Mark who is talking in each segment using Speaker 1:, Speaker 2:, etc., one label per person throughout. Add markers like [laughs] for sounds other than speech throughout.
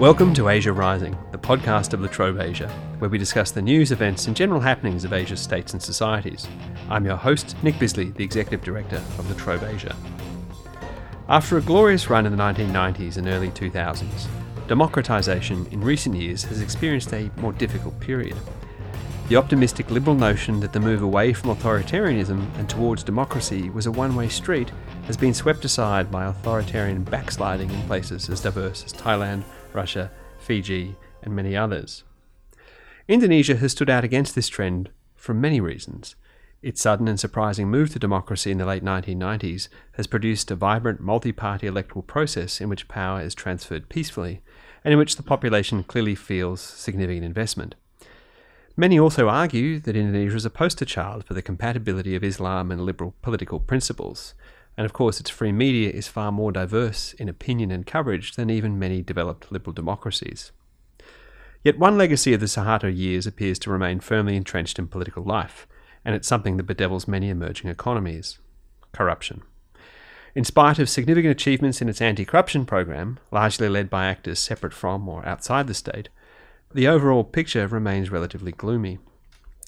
Speaker 1: Welcome to Asia Rising, the podcast of La Trobe Asia, where we discuss the news, events, and general happenings of Asia's states and societies. I'm your host, Nick Bisley, the Executive Director of La Trobe Asia. After a glorious run in the 1990s and early 2000s, democratisation in recent years has experienced a more difficult period. The optimistic liberal notion that the move away from authoritarianism and towards democracy was a one way street has been swept aside by authoritarian backsliding in places as diverse as Thailand, Russia, Fiji, and many others. Indonesia has stood out against this trend for many reasons. Its sudden and surprising move to democracy in the late 1990s has produced a vibrant multi party electoral process in which power is transferred peacefully and in which the population clearly feels significant investment. Many also argue that Indonesia is a poster child for the compatibility of Islam and liberal political principles. And of course, its free media is far more diverse in opinion and coverage than even many developed liberal democracies. Yet one legacy of the Suharto years appears to remain firmly entrenched in political life, and it's something that bedevils many emerging economies corruption. In spite of significant achievements in its anti corruption program, largely led by actors separate from or outside the state, the overall picture remains relatively gloomy,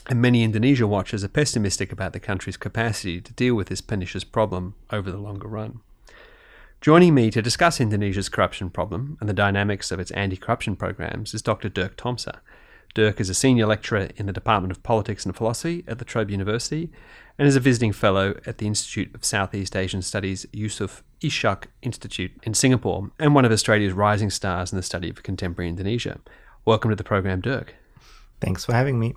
Speaker 1: and many Indonesia watchers are pessimistic about the country's capacity to deal with this pernicious problem over the longer run. Joining me to discuss Indonesia's corruption problem and the dynamics of its anti corruption programs is Dr. Dirk Tomsa. Dirk is a senior lecturer in the Department of Politics and Philosophy at La Trobe University and is a visiting fellow at the Institute of Southeast Asian Studies Yusof Ishak Institute in Singapore and one of Australia's rising stars in the study of contemporary Indonesia. Welcome to the program, Dirk.
Speaker 2: Thanks for having me.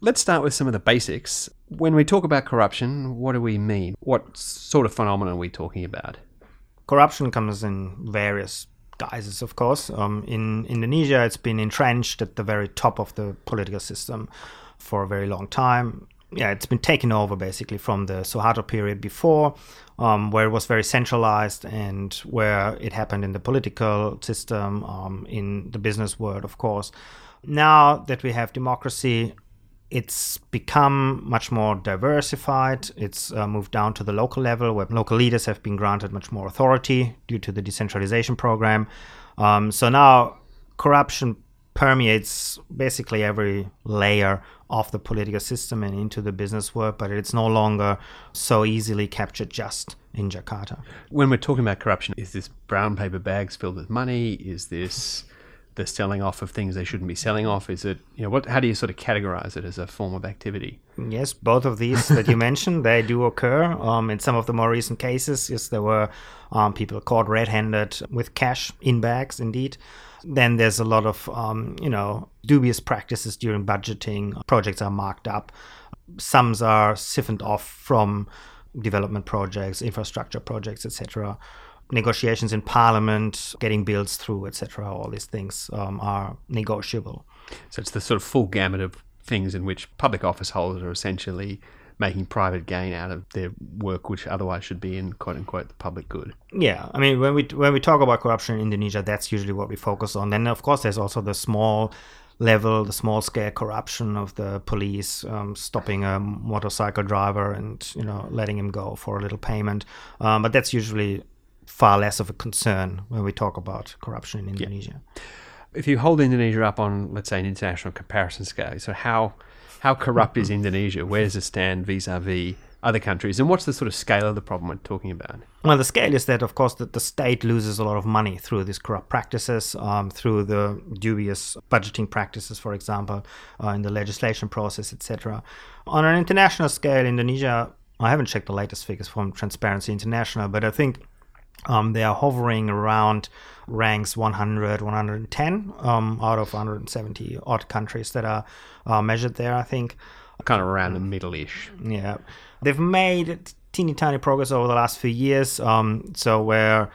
Speaker 1: Let's start with some of the basics. When we talk about corruption, what do we mean? What sort of phenomenon are we talking about?
Speaker 2: Corruption comes in various guises, of course. Um, in Indonesia, it's been entrenched at the very top of the political system for a very long time. Yeah, it's been taken over basically from the Suharto period before, um, where it was very centralized and where it happened in the political system, um, in the business world, of course. Now that we have democracy, it's become much more diversified. It's uh, moved down to the local level where local leaders have been granted much more authority due to the decentralization program. Um, so now corruption permeates basically every layer of the political system and into the business world, but it's no longer so easily captured just in Jakarta.
Speaker 1: When we're talking about corruption, is this brown paper bags filled with money? Is this the selling off of things they shouldn't be selling off? Is it you know what? How do you sort of categorize it as a form of activity?
Speaker 2: Yes, both of these that you [laughs] mentioned they do occur. Um, in some of the more recent cases, yes, there were um, people caught red-handed with cash in bags, indeed. Then there's a lot of, um, you know, dubious practices during budgeting. Projects are marked up. Sums are siphoned off from development projects, infrastructure projects, etc. Negotiations in parliament, getting bills through, etc. All these things um, are negotiable.
Speaker 1: So it's the sort of full gamut of things in which public office holders are essentially making private gain out of their work, which otherwise should be in quote unquote the public good.
Speaker 2: Yeah, I mean when we when we talk about corruption in Indonesia, that's usually what we focus on. Then of course there's also the small level, the small scale corruption of the police um, stopping a motorcycle driver and you know letting him go for a little payment. Um, but that's usually far less of a concern when we talk about corruption in Indonesia.
Speaker 1: Yeah. If you hold Indonesia up on, let's say, an international comparison scale, so how how corrupt is Indonesia? Where does it stand vis-a-vis other countries? And what's the sort of scale of the problem we're talking about?
Speaker 2: Well, the scale is that, of course, that the state loses a lot of money through these corrupt practices, um, through the dubious budgeting practices, for example, uh, in the legislation process, etc. On an international scale, Indonesia, I haven't checked the latest figures from Transparency International, but I think um, they are hovering around ranks 100, 110 um, out of 170 odd countries that are uh, measured there, I think.
Speaker 1: Kind of around the middle ish.
Speaker 2: Yeah. They've made teeny tiny progress over the last few years. Um, so, where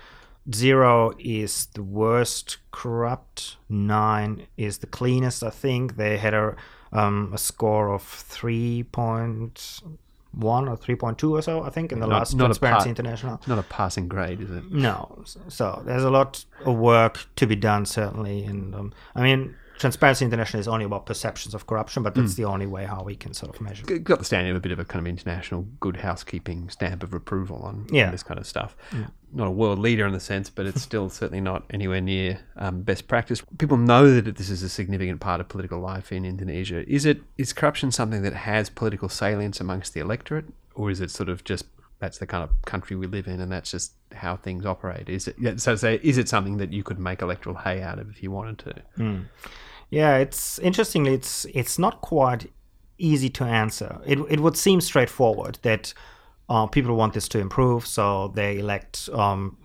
Speaker 2: zero is the worst corrupt, nine is the cleanest, I think. They had a, um, a score of 3 one or 3.2 or so, I think, in the not, last not Transparency pa- International.
Speaker 1: Not a passing grade, is it?
Speaker 2: No. So there's a lot of work to be done, certainly. And um, I mean, Transparency International is only about perceptions of corruption, but that's mm. the only way how we can sort of measure.
Speaker 1: Got the standing of a bit of a kind of international good housekeeping stamp of approval on, yeah. on this kind of stuff. Yeah. Not a world leader in the sense, but it's still [laughs] certainly not anywhere near um, best practice. People know that this is a significant part of political life in Indonesia. Is it is corruption something that has political salience amongst the electorate, or is it sort of just that's the kind of country we live in, and that's just how things operate. Is it so? Say, is it something that you could make electoral hay out of if you wanted to?
Speaker 2: Mm. Yeah, it's interestingly, it's it's not quite easy to answer. It it would seem straightforward that uh, people want this to improve, so they elect um,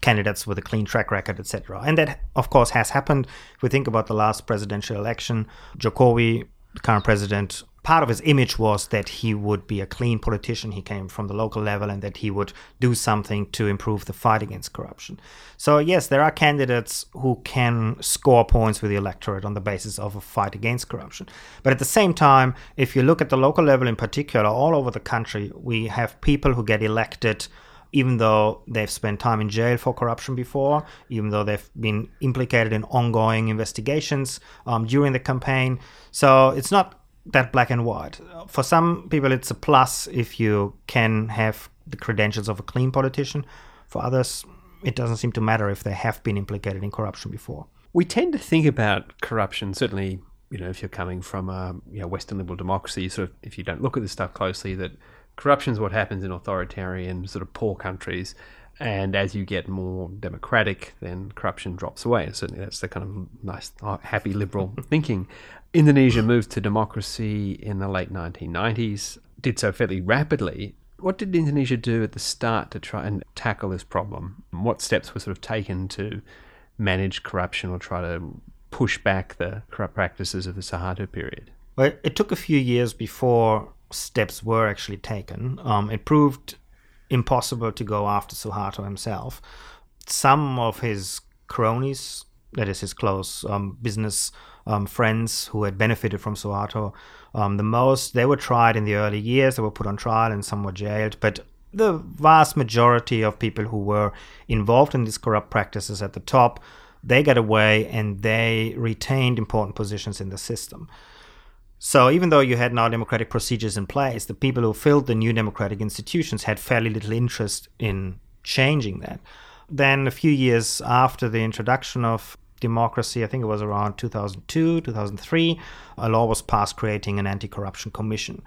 Speaker 2: candidates with a clean track record, etc. And that, of course, has happened. If we think about the last presidential election, Jokowi, the current president, part of his image was that he would be a clean politician. He came from the local level and that he would do something to improve the fight against corruption. So, yes, there are candidates who can score points with the electorate on the basis of a fight against corruption. But at the same time, if you look at the local level in particular, all over the country, we have people who get elected even though they've spent time in jail for corruption before, even though they've been implicated in ongoing investigations um, during the campaign. So it's not that black and white. For some people, it's a plus if you can have the credentials of a clean politician. For others, it doesn't seem to matter if they have been implicated in corruption before.
Speaker 1: We tend to think about corruption, certainly, you know, if you're coming from a you know, Western liberal democracy, sort of, if you don't look at this stuff closely, that corruption is what happens in authoritarian, sort of poor countries. And as you get more democratic, then corruption drops away. And certainly that's the kind of nice, happy liberal [laughs] thinking. Indonesia moved to democracy in the late 1990s, did so fairly rapidly. What did Indonesia do at the start to try and tackle this problem? What steps were sort of taken to manage corruption or try to push back the corrupt practices of the Suharto period?
Speaker 2: Well, it took a few years before steps were actually taken. Um, it proved impossible to go after Suharto himself. Some of his cronies, that is his close um, business um, friends who had benefited from Suharto um, the most. They were tried in the early years, they were put on trial, and some were jailed. But the vast majority of people who were involved in these corrupt practices at the top, they got away and they retained important positions in the system. So even though you had now democratic procedures in place, the people who filled the new democratic institutions had fairly little interest in changing that. Then a few years after the introduction of democracy, I think it was around 2002, 2003, a law was passed creating an anti corruption commission.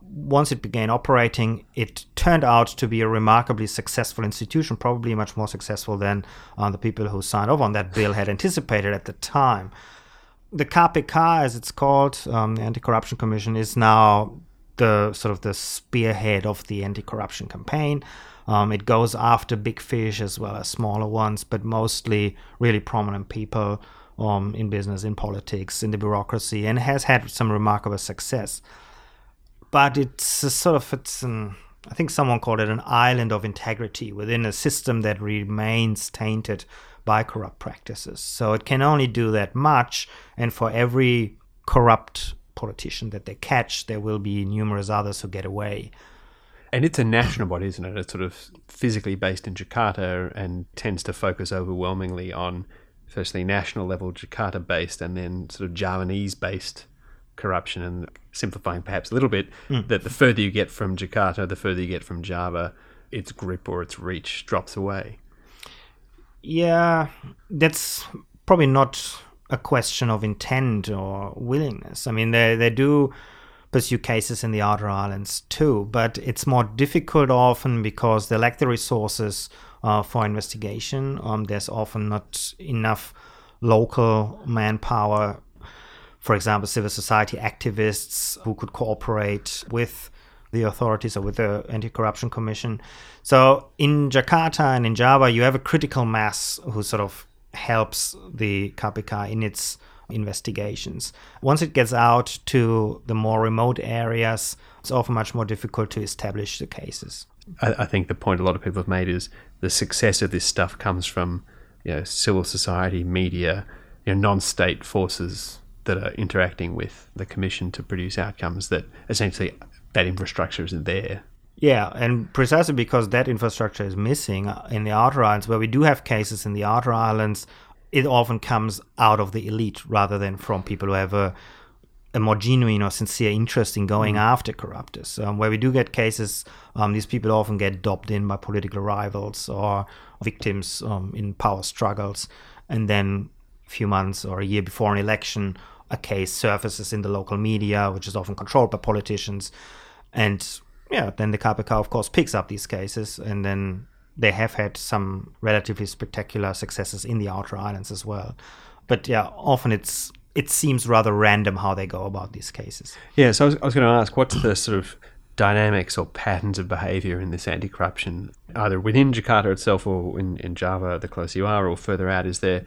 Speaker 2: Once it began operating, it turned out to be a remarkably successful institution, probably much more successful than uh, the people who signed off on that bill had anticipated at the time. The KPK, as it's called, um, the Anti Corruption Commission, is now the sort of the spearhead of the anti corruption campaign. Um, it goes after big fish as well as smaller ones, but mostly really prominent people um, in business, in politics, in the bureaucracy, and has had some remarkable success. But it's sort of it's an I think someone called it an island of integrity within a system that remains tainted by corrupt practices. So it can only do that much, and for every corrupt politician that they catch, there will be numerous others who get away.
Speaker 1: And it's a national body, isn't it? It's sort of physically based in Jakarta and tends to focus overwhelmingly on, firstly, national level Jakarta based and then sort of Javanese based corruption. And simplifying perhaps a little bit, mm. that the further you get from Jakarta, the further you get from Java, its grip or its reach drops away.
Speaker 2: Yeah, that's probably not a question of intent or willingness. I mean, they, they do pursue cases in the outer islands too, but it's more difficult often because they lack the resources uh, for investigation. Um, there's often not enough local manpower. For example, civil society activists who could cooperate with the authorities or with the Anti Corruption Commission. So in Jakarta and in Java, you have a critical mass who sort of helps the KPK in its investigations. Once it gets out to the more remote areas, it's often much more difficult to establish the cases.
Speaker 1: I, I think the point a lot of people have made is the success of this stuff comes from you know civil society, media, you know, non-state forces that are interacting with the commission to produce outcomes that essentially that infrastructure isn't there.
Speaker 2: Yeah, and precisely because that infrastructure is missing in the outer islands, where we do have cases in the outer islands, it often comes out of the elite rather than from people who have a, a more genuine or sincere interest in going mm. after corruptors. Um, where we do get cases, um, these people often get dobbed in by political rivals or victims um, in power struggles. And then a few months or a year before an election, a case surfaces in the local media, which is often controlled by politicians. And yeah, then the KPK, of course, picks up these cases and then they have had some relatively spectacular successes in the outer islands as well. But yeah, often it's it seems rather random how they go about these cases.
Speaker 1: Yeah, so I was, I was going to ask, what's the sort of dynamics or patterns of behaviour in this anti-corruption, either within Jakarta itself or in, in Java, the closer you are, or further out? Is there,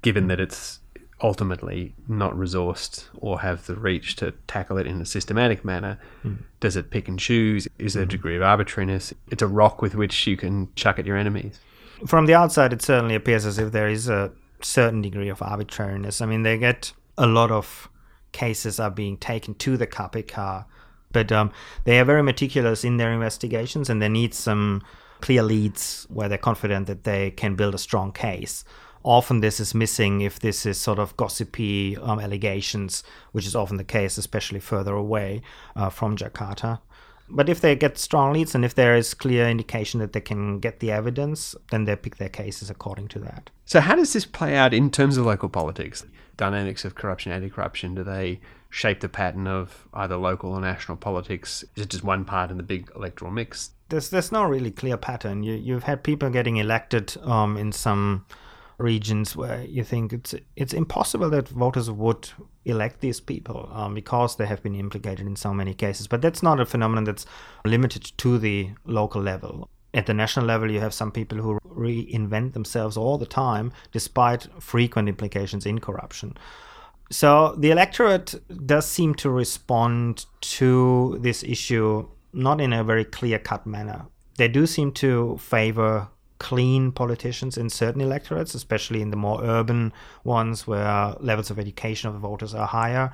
Speaker 1: given that it's ultimately not resourced or have the reach to tackle it in a systematic manner? Mm. Does it pick and choose? Is there a hmm. degree of arbitrariness? It's a rock with which you can chuck at your enemies.
Speaker 2: From the outside, it certainly appears as if there is a certain degree of arbitrariness. I mean, they get a lot of cases are being taken to the KPK, but um, they are very meticulous in their investigations and they need some clear leads where they're confident that they can build a strong case often this is missing if this is sort of gossipy um, allegations, which is often the case, especially further away uh, from Jakarta. But if they get strong leads and if there is clear indication that they can get the evidence, then they pick their cases according to that.
Speaker 1: So, how does this play out in terms of local politics? Dynamics of corruption, anti corruption, do they shape the pattern of either local or national politics? Is it just one part in the big electoral mix?
Speaker 2: There's, there's no really clear pattern. You, you've had people getting elected um, in some regions where you think it's it's impossible that voters would elect these people um, because they have been implicated in so many cases. But that's not a phenomenon that's limited to the local level. At the national level, you have some people who reinvent themselves all the time, despite frequent implications in corruption. So the electorate does seem to respond to this issue not in a very clear cut manner. They do seem to favor clean politicians in certain electorates, especially in the more urban ones where levels of education of the voters are higher.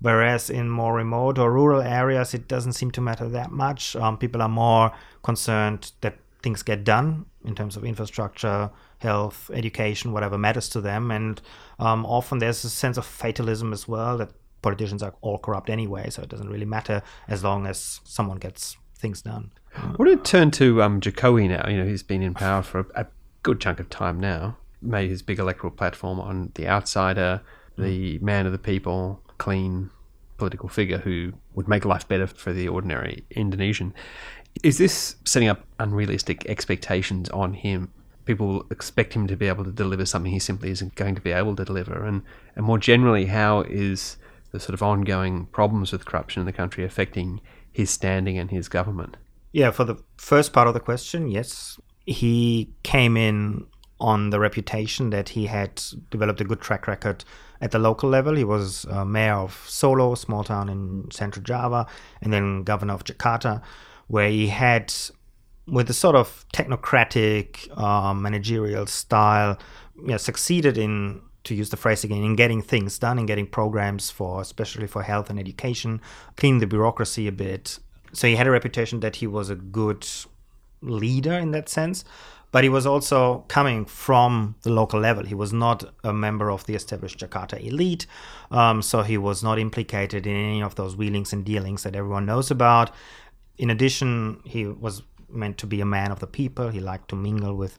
Speaker 2: Whereas in more remote or rural areas, it doesn't seem to matter that much. Um, people are more concerned that things get done in terms of infrastructure, health, education, whatever matters to them. And um, often there's a sense of fatalism as well that politicians are all corrupt anyway, so it doesn't really matter as long as someone gets things done.
Speaker 1: I want to turn to um, Jokowi now. You know, he's been in power for a, a good chunk of time now. Made his big electoral platform on the outsider, the man of the people, clean political figure who would make life better for the ordinary Indonesian. Is this setting up unrealistic expectations on him? People expect him to be able to deliver something he simply isn't going to be able to deliver. And, and more generally, how is the sort of ongoing problems with corruption in the country affecting his standing and his government?
Speaker 2: Yeah, for the first part of the question, yes. He came in on the reputation that he had developed a good track record at the local level. He was uh, mayor of Solo, a small town in central Java, and then governor of Jakarta, where he had, with a sort of technocratic uh, managerial style, you know, succeeded in to use the phrase again, in getting things done, in getting programs for, especially for health and education, clean the bureaucracy a bit, so he had a reputation that he was a good leader in that sense but he was also coming from the local level. He was not a member of the established Jakarta elite, um, so he was not implicated in any of those wheelings and dealings that everyone knows about. In addition, he was meant to be a man of the people. He liked to mingle with,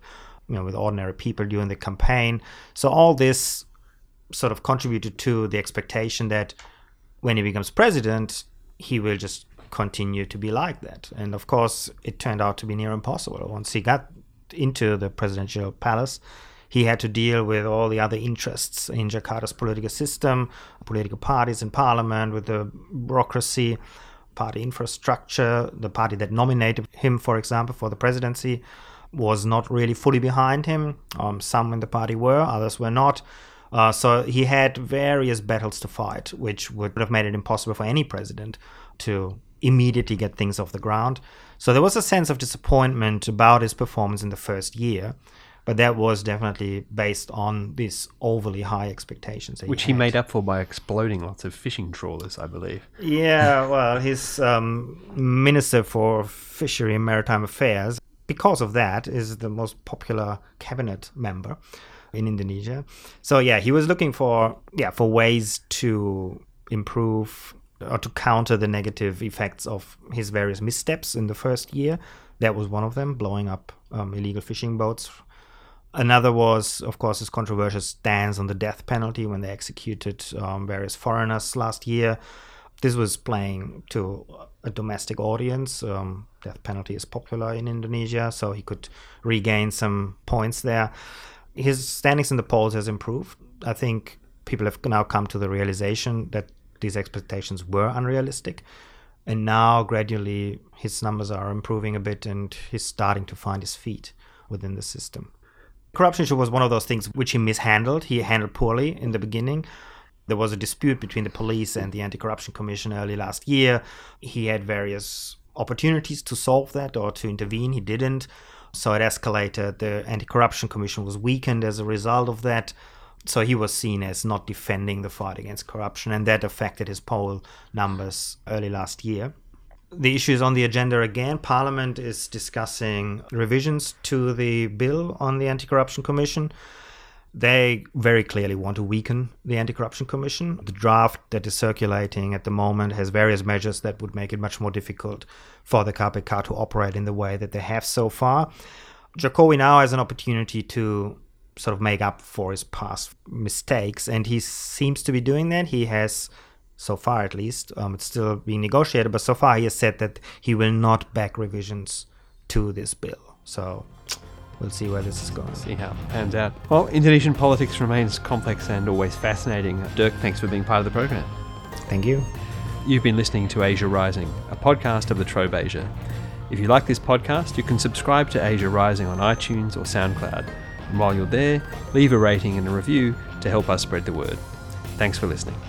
Speaker 2: you know, with ordinary people during the campaign. So all this sort of contributed to the expectation that when he becomes president, he will just continue to be like that. And of course, it turned out to be near impossible. Once he got into the presidential palace, he had to deal with all the other interests in Jakarta's political system, political parties in parliament, with the bureaucracy, party infrastructure. The party that nominated him, for example, for the presidency was not really fully behind him. Um, some in the party were, others were not. Uh, so he had various battles to fight, which would have made it impossible for any president to immediately get things off the ground. So there was a sense of disappointment about his performance in the first year, but that was definitely based on these overly high expectations.
Speaker 1: Which he, he made up for by exploding lots of fishing trawlers, I believe.
Speaker 2: Yeah, well, his um, Minister for Fishery and Maritime Affairs, because of that, is the most popular cabinet member. in Indonesia. So yeah, he was looking for yeah for ways to improve or to counter the negative effects of his various missteps in the first year. That was one of them, blowing up um, illegal fishing boats. Another was, of course, his controversial stance on the death penalty when they executed um, various foreigners last year. This was playing to a domestic audience. Um, death penalty is popular in Indonesia, so he could regain some points there. His standings in the polls has improved. I think people have now come to the realization that these expectations were unrealistic. And now, gradually, his numbers are improving a bit and he's starting to find his feet within the system. Corruption issue was one of those things which he mishandled. He handled poorly in the beginning. There was a dispute between the police and the Anti Corruption Commission early last year. He had various opportunities to solve that or to intervene. He didn't. So it escalated. The Anti Corruption Commission was weakened as a result of that so he was seen as not defending the fight against corruption, and that affected his poll numbers early last year. The issue is on the agenda again. Parliament is discussing revisions to the bill on the Anti Corruption Commission. They very clearly want to weaken the Anti Corruption Commission. The draft that is circulating at the moment has various measures that would make it much more difficult for the KPK to operate in the way that they have so far. Jokowi now has an opportunity to sort of make up for his past mistakes, and he seems to be doing that. He has, so far at least, um, it's still being negotiated, but so far he has said that he will not back revisions to this bill. So we'll see where this is going.
Speaker 1: See how it pans out. Well, Indonesian politics remains complex and always fascinating. Dirk, thanks for being part of the program.
Speaker 2: Thank you.
Speaker 1: You've been listening to Asia Rising, a podcast of La Trobe Asia. If you like this podcast, you can subscribe to Asia Rising on iTunes or SoundCloud. And while you're there, leave a rating and a review to help us spread the word. Thanks for listening.